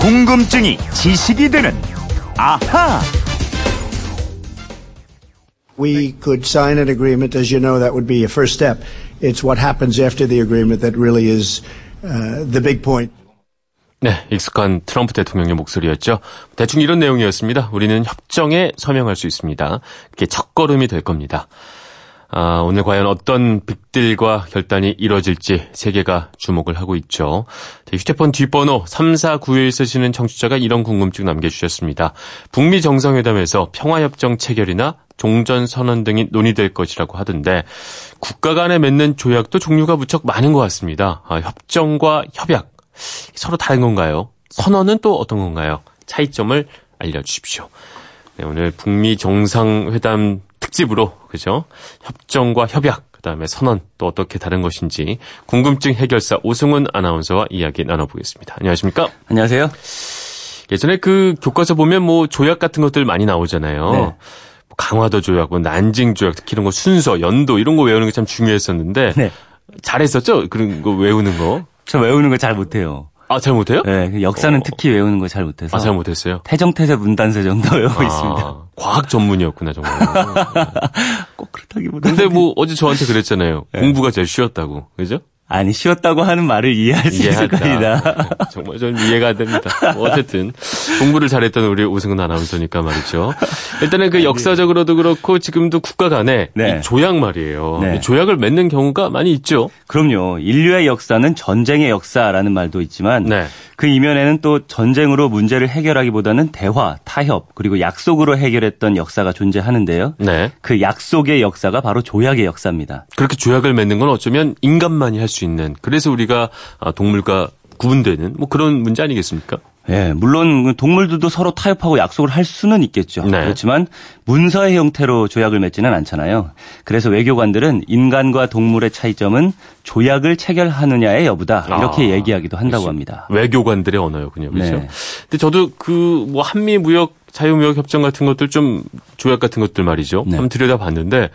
궁금증이 지식이 되는 아하. We could sign an agreement. As you know, that would be a first step. It's what happens after the agreement that really is uh, the big point. 네, 익숙한 트럼프 대통령의 목소리였죠. 대충 이런 내용이었습니다. 우리는 협정에 서명할 수 있습니다. 그게 첫걸음이 될 겁니다. 아, 오늘 과연 어떤 빅딜과 결단이 이뤄질지 세계가 주목을 하고 있죠. 휴대폰 뒷번호 3491 쓰시는 청취자가 이런 궁금증 남겨주셨습니다. 북미 정상회담에서 평화협정 체결이나 종전선언 등이 논의될 것이라고 하던데 국가 간에 맺는 조약도 종류가 무척 많은 것 같습니다. 아, 협정과 협약 서로 다른 건가요? 선언은 또 어떤 건가요? 차이점을 알려주십시오. 네, 오늘 북미 정상회담 특집으로 그죠? 협정과 협약 그다음에 선언 또 어떻게 다른 것인지 궁금증 해결사 오승훈 아나운서와 이야기 나눠보겠습니다. 안녕하십니까? 안녕하세요. 예전에 그 교과서 보면 뭐 조약 같은 것들 많이 나오잖아요. 네. 뭐 강화도 조약, 뭐 난징 조약, 특히 이런 거 순서, 연도 이런 거 외우는 게 참 중요했었는데 네. 잘했었죠? 그런 거 외우는 거. 저 외우는 거 잘 못해요. 아, 잘 못해요? 네, 그 역사는 어. 특히 외우는 거 잘 못해서. 아, 잘 못했어요? 태정태세 문단세 정도 외우고 아, 있습니다. 과학 전문이었구나, 정말. 꼭 그렇다기보다. 근데 뭐 어제 저한테 그랬잖아요. 네. 공부가 제일 쉬웠다고. 그죠? 아니 쉬었다고 하는 말을 이해할 수 이해하다. 있을 겁니다. 정말 좀 이해가 안 됩니다. 뭐 어쨌든 공부를 잘했던 우리 오승훈 아나운서니까 말이죠. 일단은 그 역사적으로도 그렇고 지금도 국가 간에 네. 조약 말이에요. 네. 조약을 맺는 경우가 많이 있죠. 그럼요. 인류의 역사는 전쟁의 역사라는 말도 있지만 네. 그 이면에는 또 전쟁으로 문제를 해결하기보다는 대화, 타협, 그리고 약속으로 해결했던 역사가 존재하는데요. 네. 그 약속의 역사가 바로 조약의 역사입니다. 그렇게 조약을 맺는 건 어쩌면 인간만이 할 수 있는 그래서 우리가 아, 동물과 구분되는 뭐 그런 문제 아니겠습니까? 예, 물론 그 동물들도 서로 타협하고 약속을 할 수는 있겠죠. 네. 그렇지만 문서의 형태로 조약을 맺지는 않잖아요. 그래서 외교관들은 인간과 동물의 차이점은 조약을 체결하느냐의 여부다. 이렇게 아, 얘기하기도 한다고 그렇지. 합니다. 외교관들의 언어였군요. 그렇죠. 네. 근데 저도 그 뭐 한미 무역 자유무역 협정 같은 것들 좀 조약 같은 것들 말이죠. 네. 한번 들여다봤는데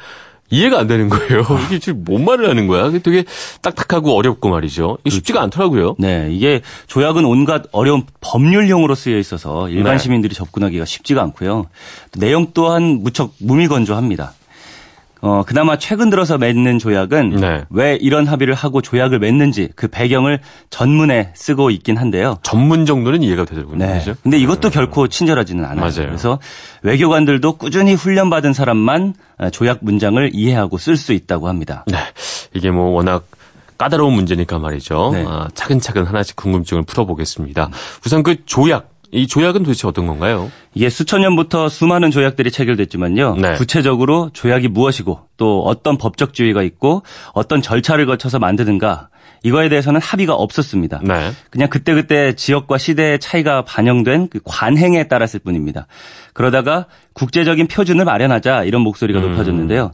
이해가 안 되는 거예요. 이게 지금 뭔 말을 하는 거야? 되게 딱딱하고 어렵고 말이죠. 이게 쉽지가 않더라고요. 네, 이게 조약은 온갖 어려운 법률형으로 쓰여 있어서 일반 네. 시민들이 접근하기가 쉽지가 않고요. 내용 또한 무척 무미건조합니다. 어, 그나마 최근 들어서 맺는 조약은 네. 왜 이런 합의를 하고 조약을 맺는지 그 배경을 전문에 쓰고 있긴 한데요. 전문 정도는 이해가 되더군요. 네. 그죠? 근데 이것도 네. 결코 친절하지는 않아요. 맞아요. 그래서 외교관들도 꾸준히 훈련받은 사람만 조약 문장을 이해하고 쓸 수 있다고 합니다. 네. 이게 뭐 워낙 까다로운 문제니까 말이죠. 네. 아, 차근차근 하나씩 궁금증을 풀어보겠습니다. 우선 그 조약 이 조약은 도대체 어떤 건가요? 이게 수천 년부터 수많은 조약들이 체결됐지만요. 네. 구체적으로 조약이 무엇이고 또 어떤 법적 지위가 있고 어떤 절차를 거쳐서 만드는가 이거에 대해서는 합의가 없었습니다. 네. 그냥 그때그때 지역과 시대의 차이가 반영된 그 관행에 따랐을 뿐입니다. 그러다가 국제적인 표준을 마련하자 이런 목소리가 음. 높아졌는데요.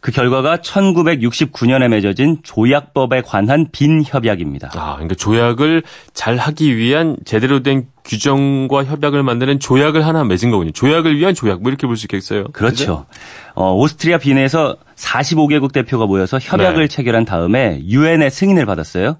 그 결과가 1969년에 맺어진 조약법에 관한 빈 협약입니다. 아, 그러니까 조약을 잘 하기 위한 제대로 된 규정과 협약을 만드는 조약을 하나 맺은 거군요. 조약을 위한 조약, 뭐 이렇게 볼 수 있겠어요. 그렇죠. 어, 오스트리아 빈에서 45개국 대표가 모여서 협약을 네. 체결한 다음에 유엔의 승인을 받았어요.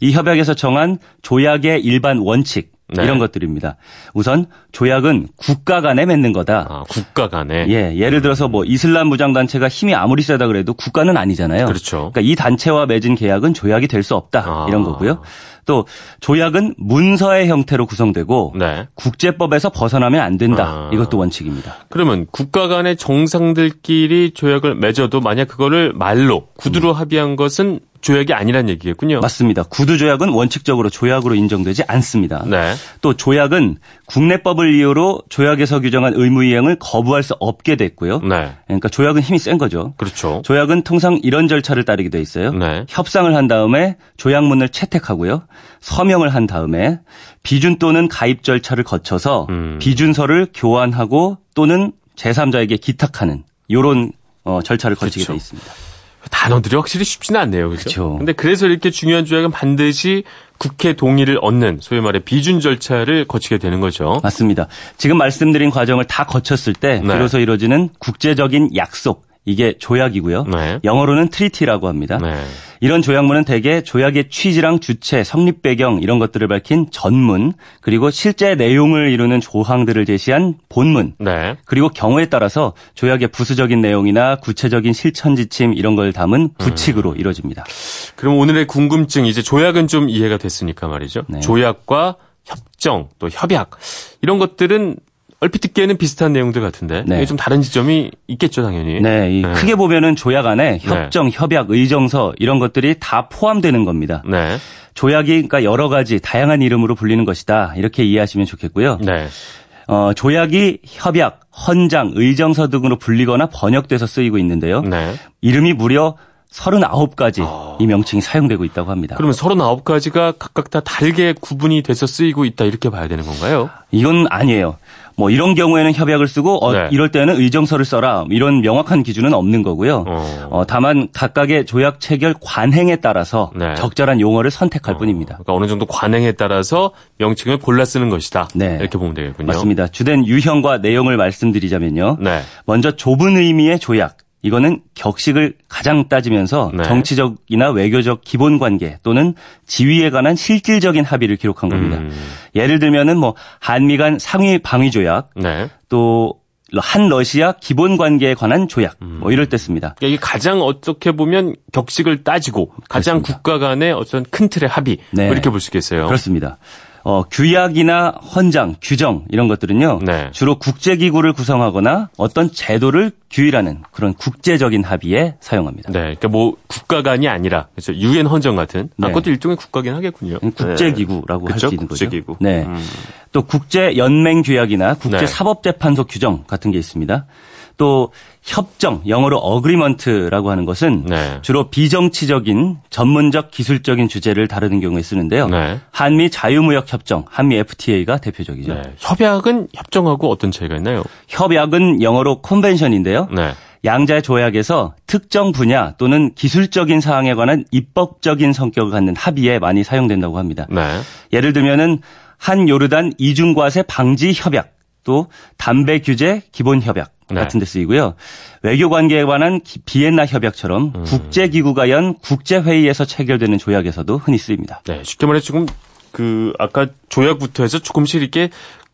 이 협약에서 정한 조약의 일반 원칙, 네. 이런 것들입니다. 우선 조약은 국가 간에 맺는 거다. 아, 국가 간에. 예, 예를 들어서 뭐 이슬람 무장 단체가 힘이 아무리 세다 그래도 국가는 아니잖아요. 그렇죠. 그러니까 이 단체와 맺은 계약은 조약이 될 수 없다. 아. 이런 거고요. 또 조약은 문서의 형태로 구성되고 네. 국제법에서 벗어나면 안 된다. 아. 이것도 원칙입니다. 그러면 국가 간의 정상들끼리 조약을 맺어도 만약 그거를 말로 구두로 음. 합의한 것은 조약이 아니란 얘기겠군요. 맞습니다. 구두 조약은 원칙적으로 조약으로 인정되지 않습니다. 네. 또 조약은 국내법을 이유로 조약에서 규정한 의무 이행을 거부할 수 없게 됐고요. 네. 그러니까 조약은 힘이 센 거죠. 그렇죠. 조약은 통상 이런 절차를 따르게 돼 있어요. 네. 협상을 한 다음에 조약문을 채택하고요. 서명을 한 다음에 비준 또는 가입 절차를 거쳐서 음. 비준서를 교환하고 또는 제3자에게 기탁하는 이런 어, 절차를 거치게 그렇죠. 돼 있습니다. 단어들이 확실히 쉽지는 않네요. 그렇죠. 근데 그래서 이렇게 중요한 조약은 반드시 국회 동의를 얻는 소위 말해 비준 절차를 거치게 되는 거죠. 맞습니다. 지금 말씀드린 과정을 다 거쳤을 때 네. 비로소 이루어지는 국제적인 약속 이게 조약이고요. 네. 영어로는 treaty라고 합니다. 네. 이런 조약문은 대개 조약의 취지랑 주체, 성립 배경 이런 것들을 밝힌 전문, 그리고 실제 내용을 이루는 조항들을 제시한 본문, 네. 그리고 경우에 따라서 조약의 부수적인 내용이나 구체적인 실천 지침 이런 걸 담은 부칙으로 음. 이루어집니다. 그럼 오늘의 궁금증 이제 조약은 좀 이해가 됐으니까 말이죠. 네. 조약과 협정 또 협약 이런 것들은 얼핏 듣기에는 비슷한 내용들 같은데 네. 좀 다른 지점이 있겠죠 당연히. 네, 네. 크게 보면은 조약 안에 네. 협정, 네. 협약, 의정서 이런 것들이 다 포함되는 겁니다. 네. 조약이 그러니까 여러 가지 다양한 이름으로 불리는 것이다 이렇게 이해하시면 좋겠고요. 네. 어, 조약이 협약, 헌장, 의정서 등으로 불리거나 번역돼서 쓰이고 있는데요. 네. 이름이 무려 39가지 아... 이 명칭이 사용되고 있다고 합니다. 그러면 39가지가 각각 다 다르게 구분이 돼서 쓰이고 있다 이렇게 봐야 되는 건가요? 이건 아니에요. 뭐 이런 경우에는 협약을 쓰고 어, 네. 이럴 때는 의정서를 써라 이런 명확한 기준은 없는 거고요. 어. 어, 다만 각각의 조약 체결 관행에 따라서 네. 적절한 용어를 선택할 어. 뿐입니다. 그러니까 어느 정도 관행에 따라서 명칭을 골라 쓰는 것이다. 네. 이렇게 보면 되겠군요. 맞습니다. 주된 유형과 내용을 말씀드리자면요. 네. 먼저 좁은 의미의 조약. 이거는 격식을 가장 따지면서 네. 정치적이나 외교적 기본 관계 또는 지위에 관한 실질적인 합의를 기록한 겁니다. 음. 예를 들면은 뭐 한미 간 상위 방위 조약 네. 또한 러시아 기본 관계에 관한 조약 뭐 이럴 때 씁니다. 그러니까 이게 가장 어떻게 보면 격식을 따지고 가장 그렇습니다. 국가 간의 어떤 큰 틀의 합의 네. 뭐 이렇게 볼 수 있겠어요. 그렇습니다. 어, 규약이나 헌장, 규정 이런 것들은요. 네. 주로 국제기구를 구성하거나 어떤 제도를 규율하는 그런 국제적인 합의에 사용합니다. 네, 그러니까 뭐 국가 간이 아니라 그렇죠. 유엔 헌정 같은 네. 아, 그것도 일종의 국가긴 하겠군요. 음, 국제기구라고 네. 할수 있는 거죠. 국제기구. 네. 음. 또 국제 연맹 규약이나 국제 사법재판소 규정 같은 게 있습니다. 또 협정, 영어로 어그리먼트라고 하는 것은 네. 주로 비정치적인 전문적 기술적인 주제를 다루는 경우에 쓰는데요. 네. 한미 자유무역 협정, 한미 FTA가 대표적이죠. 네. 협약은 협정하고 어떤 차이가 있나요? 협약은 영어로 컨벤션인데요. 네. 양자의 조약에서 특정 분야 또는 기술적인 사항에 관한 입법적인 성격을 갖는 합의에 많이 사용된다고 합니다. 네. 예를 들면은 한 요르단 이중과세 방지 협약, 또 담배 규제 기본 협약, 네. 같은 데 쓰이고요. 외교 관계에 관한 비엔나 협약처럼 음. 국제 기구가 연 국제 회의에서 체결되는 조약에서도 흔히 쓰입니다. 네, 쉽게 말해 지금 그 아까 조약부터 해서 조금씩 이렇게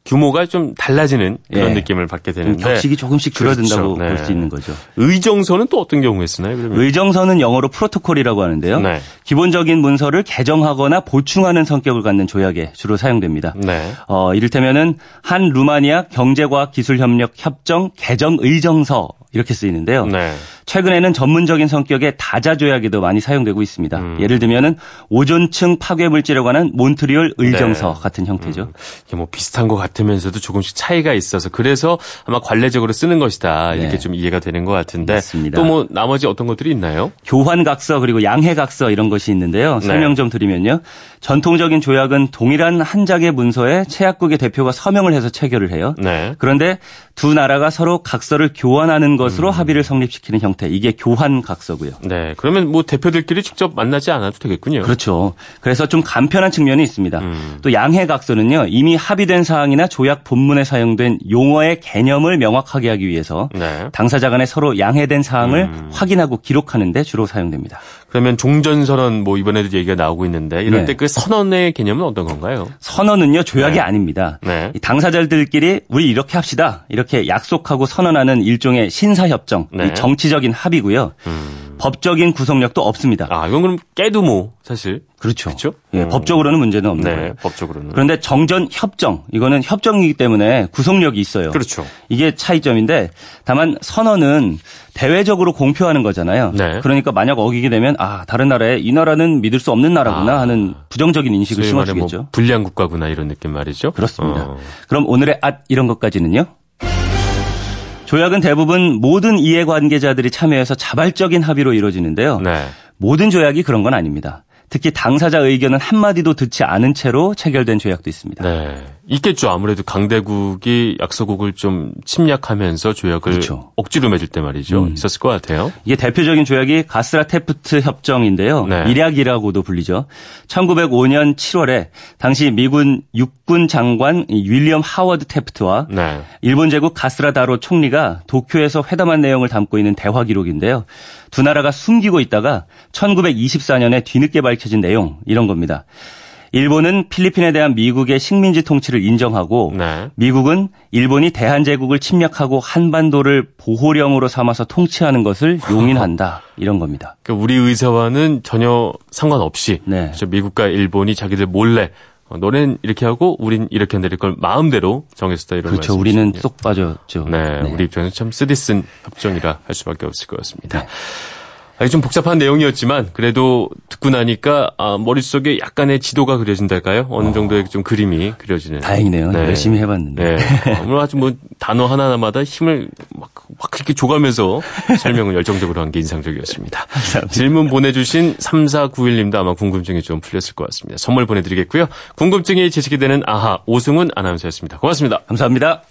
규모가 좀 달라지는 그런 예. 느낌을 받게 되는데 격식이 조금씩 줄어든다고 그렇죠. 네. 볼수 있는 거죠. 의정서는 또 어떤 경우에 쓰나요? 그러면? 의정서는 영어로 프로토콜이라고 하는데요. 네. 기본적인 문서를 개정하거나 보충하는 성격을 갖는 조약에 주로 사용됩니다. 네. 어, 이를테면은 한 루마니아 경제과학기술협력 협정 개정 의정서 이렇게 쓰이는데요. 네. 최근에는 전문적인 성격의 다자 조약에도 많이 사용되고 있습니다. 음. 예를 들면은 오존층 파괴 물질에 관한 몬트리올 의정서 네. 같은 형태죠. 음. 이게 뭐 비슷한 것 같으면서도 조금씩 차이가 있어서 그래서 아마 관례적으로 쓰는 것이다 이렇게 네. 좀 이해가 되는 것 같은데 또 뭐 나머지 어떤 것들이 있나요? 교환각서 그리고 양해각서 이런 것이 있는데요. 네. 설명 좀 드리면요. 전통적인 조약은 동일한 한 장의 문서에 최약국의 대표가 서명을 해서 체결을 해요. 네. 그런데 두 나라가 서로 각서를 교환하는 것 으로 음. 합의를 성립시키는 형태. 이게 교환 각서고요. 네. 그러면 뭐 대표들끼리 직접 만나지 않아도 되겠군요. 그렇죠. 그래서 좀 간편한 측면이 있습니다. 음. 또 양해 각서는요. 이미 합의된 사항이나 조약 본문에 사용된 용어의 개념을 명확하게 하기 위해서 네. 당사자 간에 서로 양해된 사항을 음. 확인하고 기록하는 데 주로 사용됩니다. 그러면 종전선언 뭐 이번에도 얘기가 나오고 있는데 이럴 네. 때그 선언의 개념은 어떤 건가요? 선언은요 조약이 네. 아닙니다. 네. 당사자들끼리 우리 이렇게 합시다 이렇게 약속하고 선언하는 일종의 신사협정, 네. 정치적인 합의고요. 음. 법적인 구속력도 없습니다. 아 이건 그럼 깨도 뭐 사실 그렇죠. 그렇죠? 예, 음. 법적으로는 문제는 없는 네, 거예요. 법적으로는. 그런데 정전 협정 이거는 협정이기 때문에 구속력이 있어요. 그렇죠. 이게 차이점인데 다만 선언은 대외적으로 공표하는 거잖아요. 네. 그러니까 만약 어기게 되면 아 다른 나라에 이 나라는 믿을 수 없는 나라구나 아. 하는 부정적인 인식을 심어주겠죠. 뭐 불리한 국가구나 이런 느낌 말이죠. 그렇습니다. 어. 그럼 오늘의 앗 이런 것까지는요. 조약은 대부분 모든 이해관계자들이 참여해서 자발적인 합의로 이루어지는데요. 네. 모든 조약이 그런 건 아닙니다. 특히 당사자 의견은 한마디도 듣지 않은 채로 체결된 조약도 있습니다. 네. 있겠죠. 아무래도 강대국이 약소국을 좀 침략하면서 조약을 그렇죠. 억지로 맺을 때 말이죠. 음. 있었을 것 같아요. 이게 대표적인 조약이 가스라 테프트 협정인데요. 네. 일약이라고도 불리죠. 1905년 7월에 당시 미군 육군 장관 윌리엄 하워드 테프트와 네. 일본 제국 가스라 다로 총리가 도쿄에서 회담한 내용을 담고 있는 대화 기록인데요. 두 나라가 숨기고 있다가 1924년에 뒤늦게 밝혀진 내용 이런 겁니다. 일본은 필리핀에 대한 미국의 식민지 통치를 인정하고 네. 미국은 일본이 대한제국을 침략하고 한반도를 보호령으로 삼아서 통치하는 것을 용인한다 이런 겁니다. 그러니까 우리 의사와는 전혀 상관없이 네. 미국과 일본이 자기들 몰래 어, 너넨 이렇게 하고 우린 이렇게 내릴 걸 마음대로 정했다 이런 그렇죠. 우리는 쏙 빠졌죠. 네, 네, 우리 입장에서 참 쓰디쓴 협정이라 할 수밖에 없을 것 같습니다. 네. 아니, 좀 복잡한 내용이었지만 그래도 듣고 나니까 아, 머릿속에 약간의 지도가 그려진달까요? 어느 어. 정도의 좀 그림이 그려지는. 다행이네요. 네. 열심히 해봤는데. 네. 오늘 아주 뭐 단어 하나하나마다 힘을 막, 막 이렇게 줘가면서 설명을 열정적으로 한 게 인상적이었습니다. 질문 보내주신 3491님도 아마 궁금증이 좀 풀렸을 것 같습니다. 선물 보내드리겠고요. 궁금증이 지식이 되는 아하 오승훈 아나운서였습니다. 고맙습니다. 감사합니다.